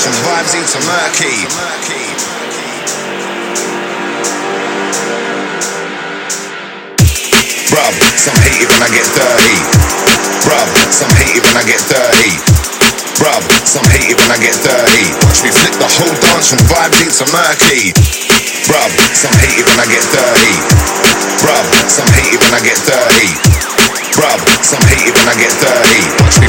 from vibes into murky. Bruv, some hate it when I get dirty. Bruv, some hate it when I get dirty. Bruv, some hate it when I get dirty. Watch me flip the whole dance from vibes into murky. Bruv, some hate it when I get dirty. Bruv, some hate it when I get dirty. Bruv, some hate it when I get dirty. Watch me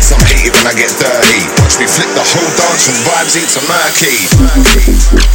some when I get dirty. Watch me flip the whole dance from vibes into murky.